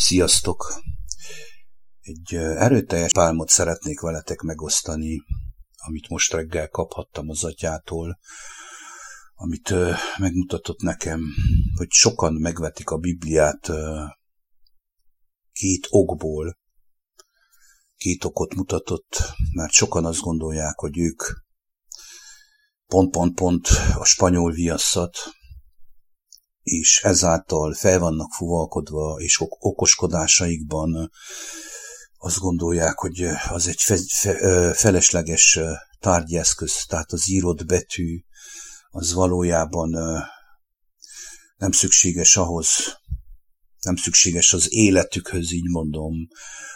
Sziasztok! Egy erőteljes pálmot szeretnék veletek megosztani, amit most reggel kaphattam az atyától, amit megmutatott nekem, hogy sokan megvetik a Bibliát két okból, két okot mutatott, mert sokan azt gondolják, hogy ők pont-pont-pont a spanyol viasszat, és ezáltal fel vannak fuvalkodva, és okoskodásaikban azt gondolják, hogy az egy fe, fe, felesleges tárgyeszköz, tehát az írott betű, az valójában nem szükséges ahhoz, nem szükséges az életükhöz, így mondom,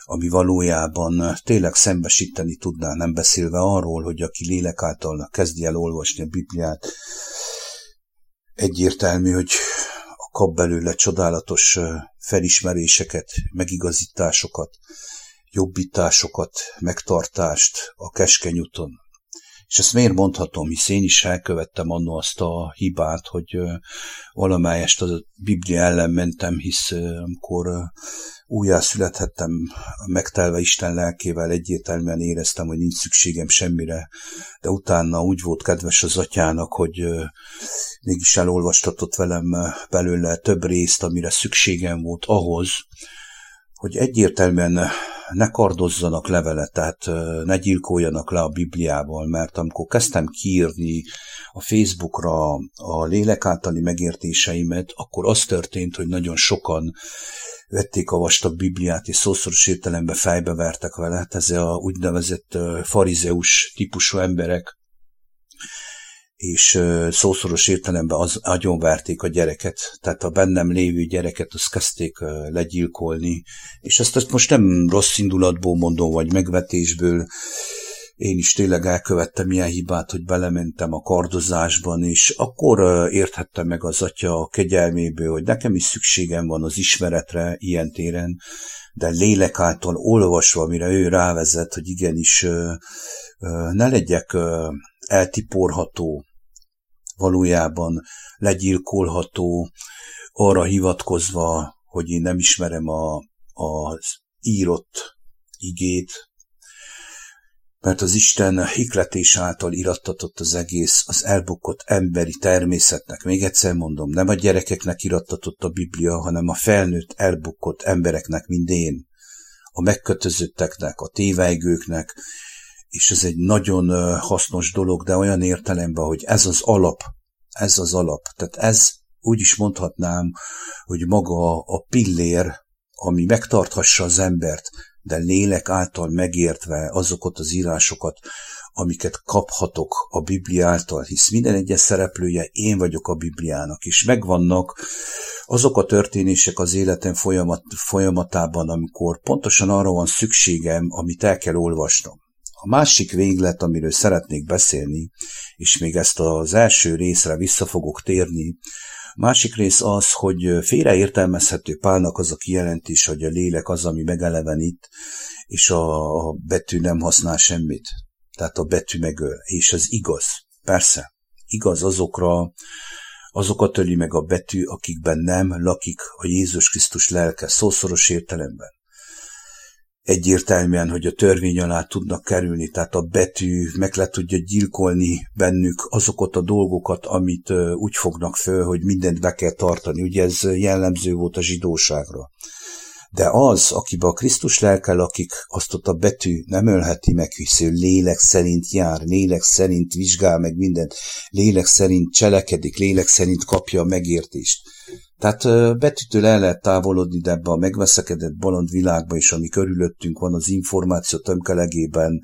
ami valójában tényleg szembesíteni tudná, nem beszélve arról, hogy aki lélek által kezdi el olvasni a Bibliát, egyértelmű, hogy kap belőle csodálatos felismeréseket, megigazításokat, jobbításokat, megtartást a keskeny úton. És ezt miért mondhatom, hisz én is elkövettem annó azt a hibát, hogy valamelyest a Biblia ellen mentem, hisz amikor újjászülethettem, megtelve Isten lelkével egyértelműen éreztem, hogy nincs szükségem semmire, de utána úgy volt kedves az atyának, hogy mégis elolvastatott velem belőle több részt, amire szükségem volt ahhoz, hogy egyértelműen ne kardozzanak levelet, tehát ne gyilkoljanak le a Bibliával, mert amikor kezdtem kiírni a Facebookra a lélek általi megértéseimet, akkor az történt, hogy nagyon sokan vették a vastag Bibliát, és szószoros értelemben fejbe vertek vele. Hát ez a úgynevezett farizeus típusú emberek, és szószoros értelemben az agyonverték a gyereket, tehát a bennem lévő gyereket azt kezdték legyilkolni, és ezt, ezt most nem rossz indulatból mondom, vagy megvetésből, én is tényleg elkövettem ilyen hibát, hogy belementem a kardozásban, és akkor érthettem meg az atya a kegyelméből, hogy nekem is szükségem van az ismeretre ilyen téren, de lélek által olvasva, mire ő rávezet, hogy igenis ne legyek eltiporható, valójában legyilkolható, arra hivatkozva, hogy én nem ismerem a, az írott igét, mert az Isten hikletés által irattatott az egész az elbukott emberi természetnek. Még egyszer mondom, nem a gyerekeknek irattatott a Biblia, hanem a felnőtt elbukott embereknek, mint én, a megkötözötteknek, a tévejgőknek, és ez egy nagyon hasznos dolog, de olyan értelemben, hogy ez az alap, ez az alap. Tehát ez úgy is mondhatnám, hogy maga a pillér, ami megtarthassa az embert, de lélek által megértve azokat az írásokat, amiket kaphatok a Biblia által, hisz minden egyes szereplője én vagyok a Bibliának, és megvannak azok a történések az életem folyamat, folyamatában, amikor pontosan arra van szükségem, amit el kell olvasnom. A másik véglet, amiről szeretnék beszélni, és még ezt az első részre vissza fogok térni, Másik rész az, hogy félreértelmezhető Pálnak az a kijelentés, hogy a lélek az, ami megelevenít, és a betű nem használ semmit. Tehát a betű megöl. És ez igaz. Persze. Igaz azokra, azokat öli meg a betű, akikben nem lakik a Jézus Krisztus lelke szószoros értelemben egyértelműen, hogy a törvény alá tudnak kerülni, tehát a betű meg le tudja gyilkolni bennük azokat a dolgokat, amit úgy fognak föl, hogy mindent be kell tartani. Ugye ez jellemző volt a zsidóságra. De az, akiben a Krisztus lelke lakik, azt ott a betű nem ölheti meg, hisz ő lélek szerint jár, lélek szerint vizsgál meg mindent, lélek szerint cselekedik, lélek szerint kapja a megértést. Tehát betűtől el lehet távolodni de ebbe a megveszekedett bolond világba, és ami körülöttünk van az információ tömkelegében,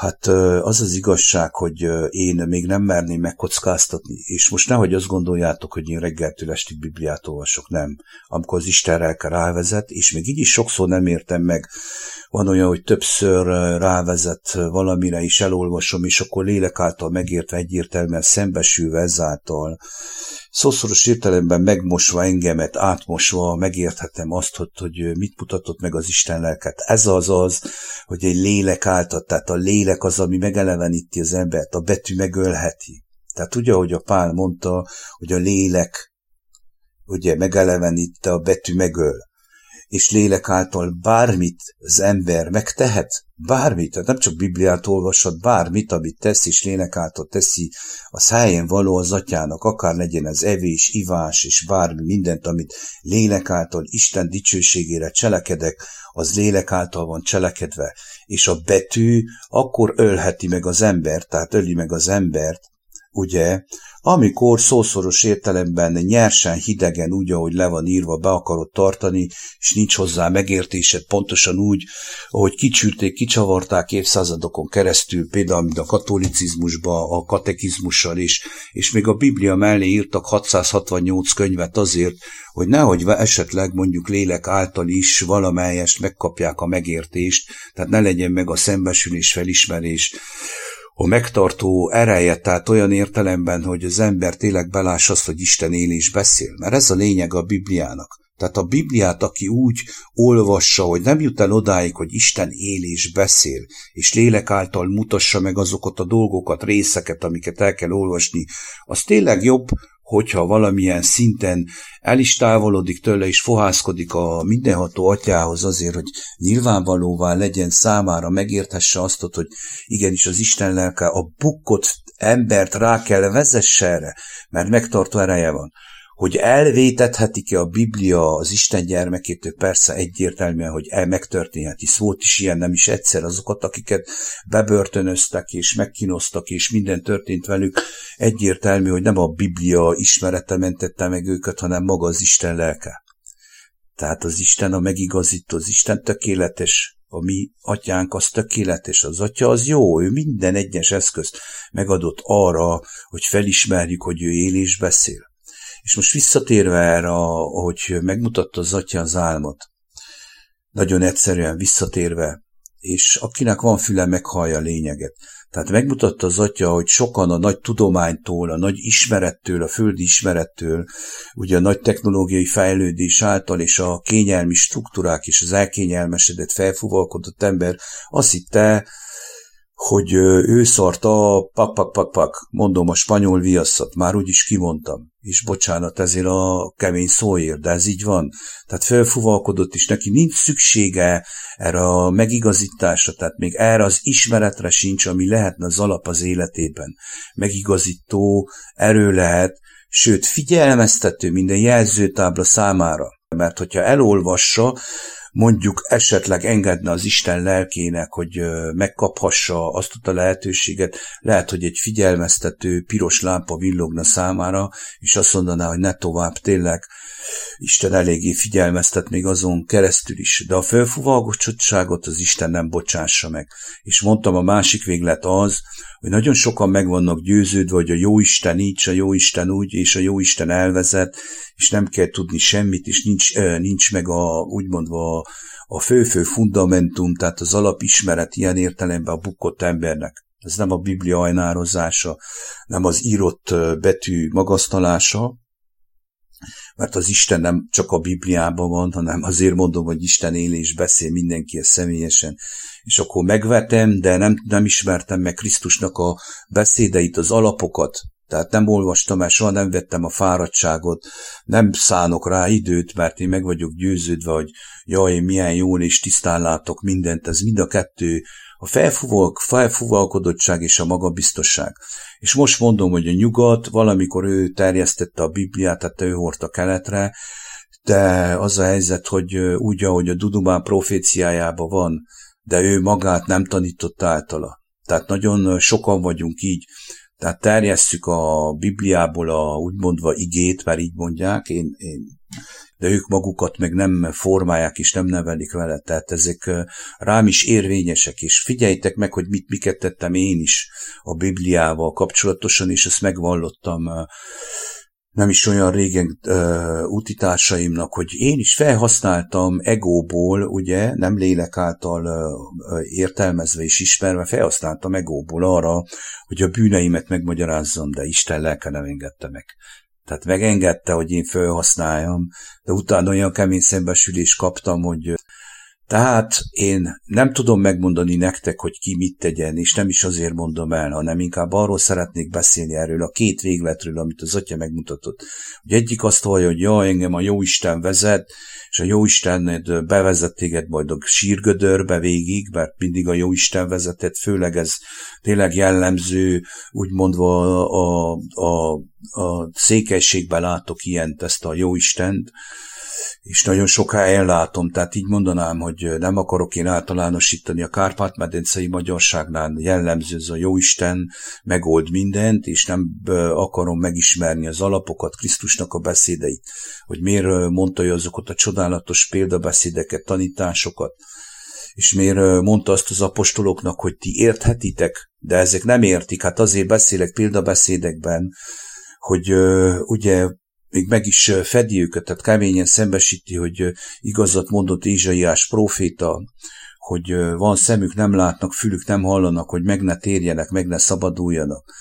Hát az az igazság, hogy én még nem merném megkockáztatni, és most nehogy azt gondoljátok, hogy én reggeltől estig Bibliát olvasok, nem. Amikor az Isten lelke rávezet, és még így is sokszor nem értem meg, van olyan, hogy többször rávezet valamire is elolvasom, és akkor lélek által megértve egyértelműen szembesülve ezáltal, szószoros értelemben megmosva engemet, átmosva megérthetem azt, hogy, hogy mit mutatott meg az Isten lelket. Ez az az, hogy egy lélek által, tehát a lélek az, ami megeleveníti az embert, a betű megölheti. Tehát ugye, ahogy a Pál mondta, hogy a lélek ugye megelevenítte, a betű megöl. És lélek által bármit az ember megtehet, bármit, tehát nem csak Bibliát olvashat, bármit, amit tesz, és lélek által teszi, az helyen való az atyának, akár legyen az evés, ivás, és bármi, mindent, amit lélek által Isten dicsőségére cselekedek, az lélek által van cselekedve, és a betű akkor ölheti meg az embert, tehát öli meg az embert, ugye, amikor szószoros értelemben nyersen, hidegen, úgy, ahogy le van írva, be akarod tartani, és nincs hozzá megértésed, pontosan úgy, ahogy kicsürték, kicsavarták évszázadokon keresztül, például mint a katolicizmusba, a katekizmussal is, és még a Biblia mellé írtak 668 könyvet azért, hogy nehogy esetleg mondjuk lélek által is valamelyest megkapják a megértést, tehát ne legyen meg a szembesülés, felismerés, a megtartó ereje, tehát olyan értelemben, hogy az ember tényleg beláss azt, hogy Isten él és beszél. Mert ez a lényeg a Bibliának. Tehát a Bibliát, aki úgy olvassa, hogy nem jut el odáig, hogy Isten él és beszél, és lélek által mutassa meg azokat a dolgokat, részeket, amiket el kell olvasni, az tényleg jobb, hogyha valamilyen szinten el is távolodik tőle, és fohászkodik a mindenható atyához azért, hogy nyilvánvalóvá legyen számára, megérthesse azt, hogy igenis az Isten lelke a bukkot embert rá kell vezesse erre, mert megtartó ereje van. Hogy elvétethetik-e a Biblia az Isten gyermekétől, persze egyértelműen, hogy el megtörténhet, hisz volt is ilyen nem is egyszer azokat, akiket bebörtönöztek és megkínoztak, és minden történt velük, egyértelmű, hogy nem a Biblia ismerete mentette meg őket, hanem maga az Isten lelke. Tehát az Isten a megigazító, az Isten tökéletes, a mi atyánk az tökéletes, az atya az jó, ő minden egyes eszközt megadott arra, hogy felismerjük, hogy ő él és beszél. És most visszatérve erre, hogy megmutatta az atya az álmot, nagyon egyszerűen visszatérve, és akinek van füle, meghallja a lényeget. Tehát megmutatta az atya, hogy sokan a nagy tudománytól, a nagy ismerettől, a földi ismerettől, ugye a nagy technológiai fejlődés által és a kényelmi struktúrák és az elkényelmesedett, felfúvalkodott ember azt hitte, hogy ő szarta pak, pak, pak, pak, mondom a spanyol viaszat, már úgyis kimondtam, és bocsánat ezért a kemény szóért, de ez így van. Tehát felfuvalkodott, és neki nincs szüksége erre a megigazításra, tehát még erre az ismeretre sincs, ami lehetne az alap az életében. Megigazító erő lehet, sőt figyelmeztető minden jelzőtábla számára. Mert hogyha elolvassa, mondjuk esetleg engedne az Isten lelkének, hogy megkaphassa azt a lehetőséget, lehet, hogy egy figyelmeztető piros lámpa villogna számára, és azt mondaná, hogy ne tovább, tényleg Isten eléggé figyelmeztet még azon keresztül is, de a felfúvalgottságot az Isten nem bocsássa meg. És mondtam, a másik véglet az, hogy nagyon sokan meg vannak győződve, hogy a Jóisten így, a Jóisten úgy, és a Jóisten elvezet, és nem kell tudni semmit, és nincs, nincs meg a, úgymondva a fő-fő fundamentum, tehát az alapismeret ilyen értelemben a bukott embernek. Ez nem a Biblia ajnározása, nem az írott betű magasztalása, mert az Isten nem csak a Bibliában van, hanem azért mondom, hogy Isten él és beszél mindenkihez személyesen, és akkor megvetem, de nem, nem ismertem meg Krisztusnak a beszédeit, az alapokat, tehát nem olvastam el, soha nem vettem a fáradtságot, nem szánok rá időt, mert én meg vagyok győződve, hogy jaj, milyen jól és tisztán látok mindent, ez mind a kettő, a felfúvalk, felfúvalkodottság és a magabiztosság. És most mondom, hogy a nyugat, valamikor ő terjesztette a Bibliát, tehát ő hordta keletre, de az a helyzet, hogy úgy, ahogy a Dudumán proféciájában van, de ő magát nem tanította általa. Tehát nagyon sokan vagyunk így. Tehát terjesszük a Bibliából a úgymondva igét, mert így mondják, én, én de ők magukat meg nem formálják és nem nevelik vele, tehát ezek rám is érvényesek, és figyeljtek meg, hogy mit, miket tettem én is a Bibliával kapcsolatosan, és ezt megvallottam nem is olyan régen uh, utitársaimnak, hogy én is felhasználtam egóból, ugye, nem lélek által uh, értelmezve és ismerve, felhasználtam egóból arra, hogy a bűneimet megmagyarázzam, de Isten lelke nem engedte meg. Tehát megengedte, hogy én felhasználjam, de utána olyan kemény szembesülést kaptam, hogy Tehát én nem tudom megmondani nektek, hogy ki mit tegyen, és nem is azért mondom el, hanem inkább arról szeretnék beszélni erről a két végletről, amit az atya megmutatott. Hogy egyik azt vallja, hogy ja, engem a Jóisten vezet, és a Jóisten bevezet téged majd a sírgödörbe végig, mert mindig a Jóisten vezetett, főleg ez tényleg jellemző, úgy mondva a, a, a, a székelységben látok ilyent, ezt a Jóistent, és nagyon sok helyen látom, tehát így mondanám, hogy nem akarok én általánosítani a Kárpát-medencei magyarságnál. Jellemző ez a Jóisten megold mindent, és nem akarom megismerni az alapokat, Krisztusnak a beszédeit, hogy miért mondta ő azokat a csodálatos példabeszédeket, tanításokat, és miért mondta azt az apostoloknak, hogy ti érthetitek, de ezek nem értik, hát azért beszélek példabeszédekben, hogy ugye még meg is fedi őket, tehát keményen szembesíti, hogy igazat mondott Ézsaiás próféta, hogy van szemük, nem látnak, fülük nem hallanak, hogy meg ne térjenek, meg ne szabaduljanak.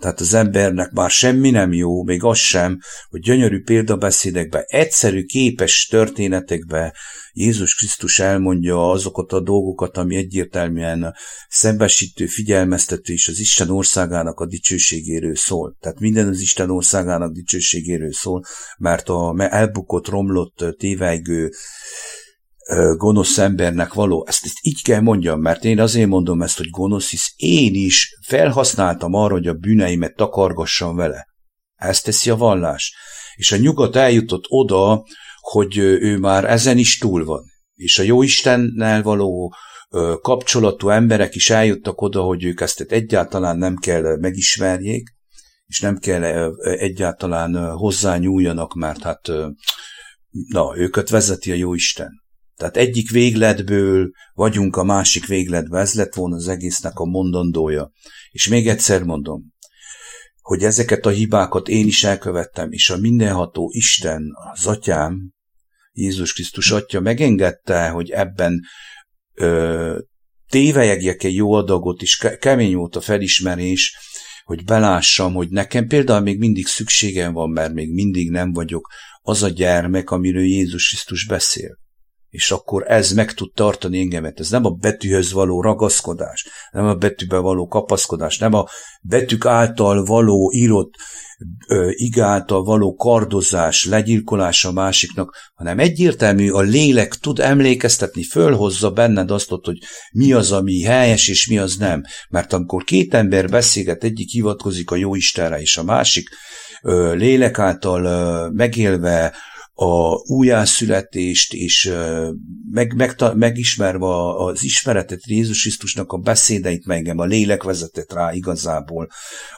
Tehát az embernek már semmi nem jó, még az sem, hogy gyönyörű példabeszédekbe, egyszerű képes történetekbe Jézus Krisztus elmondja azokat a dolgokat, ami egyértelműen szembesítő, figyelmeztető és az Isten országának a dicsőségéről szól. Tehát minden az Isten országának dicsőségéről szól, mert a elbukott, romlott, tévejgő, gonosz embernek való. Ezt, ezt így kell mondjam, mert én azért mondom ezt, hogy gonosz, hisz én is felhasználtam arra, hogy a bűneimet takargassam vele. Ezt teszi a vallás. És a nyugat eljutott oda, hogy ő már ezen is túl van. És a jó Istennel való kapcsolatú emberek is eljuttak oda, hogy ők ezt egyáltalán nem kell megismerjék, és nem kell egyáltalán hozzányúljanak, mert hát na, őket vezeti a jó Isten. Tehát egyik végletből vagyunk a másik végletbe, ez lett volna az egésznek a mondandója. És még egyszer mondom, hogy ezeket a hibákat én is elkövettem, és a mindenható Isten, az atyám, Jézus Krisztus atya megengedte, hogy ebben ö, tévejegjek egy jó adagot, és ke- kemény volt a felismerés, hogy belássam, hogy nekem például még mindig szükségem van, mert még mindig nem vagyok az a gyermek, amiről Jézus Krisztus beszél és akkor ez meg tud tartani engemet. Ez nem a betűhöz való ragaszkodás, nem a betűbe való kapaszkodás, nem a betűk által való írott ig által való kardozás, legyilkolás a másiknak, hanem egyértelmű, a lélek tud emlékeztetni, fölhozza benned azt, hogy mi az, ami helyes, és mi az nem. Mert amikor két ember beszélget, egyik hivatkozik a jó Istenre, és a másik lélek által megélve a újjászületést, és meg, meg, megismerve az ismeretet Jézus Krisztusnak a beszédeit, meg engem a lélek vezetett rá igazából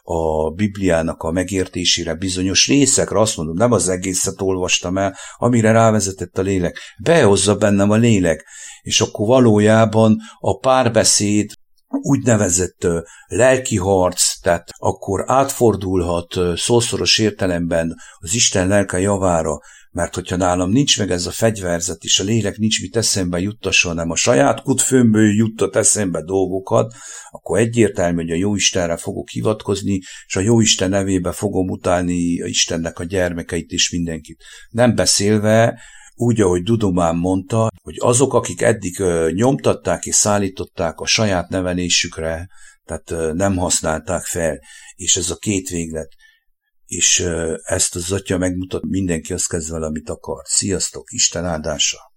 a Bibliának a megértésére bizonyos részekre, azt mondom, nem az egészet olvastam el, amire rávezetett a lélek. Behozza bennem a lélek, és akkor valójában a párbeszéd úgynevezett lelki harc, tehát akkor átfordulhat szószoros értelemben az Isten lelke javára, mert hogyha nálam nincs meg ez a fegyverzet, és a lélek nincs mit eszembe juttasson, hanem a saját kutfőmből juttat eszembe dolgokat, akkor egyértelmű, hogy a Jóistenre fogok hivatkozni, és a Jóisten nevébe fogom utálni a Istennek a gyermekeit és mindenkit. Nem beszélve, úgy, ahogy Dudomán mondta, hogy azok, akik eddig nyomtatták és szállították a saját nevelésükre, tehát nem használták fel, és ez a két véglet, és ezt az atya megmutat, mindenki azt kezd valamit akar. Sziasztok, Isten áldása!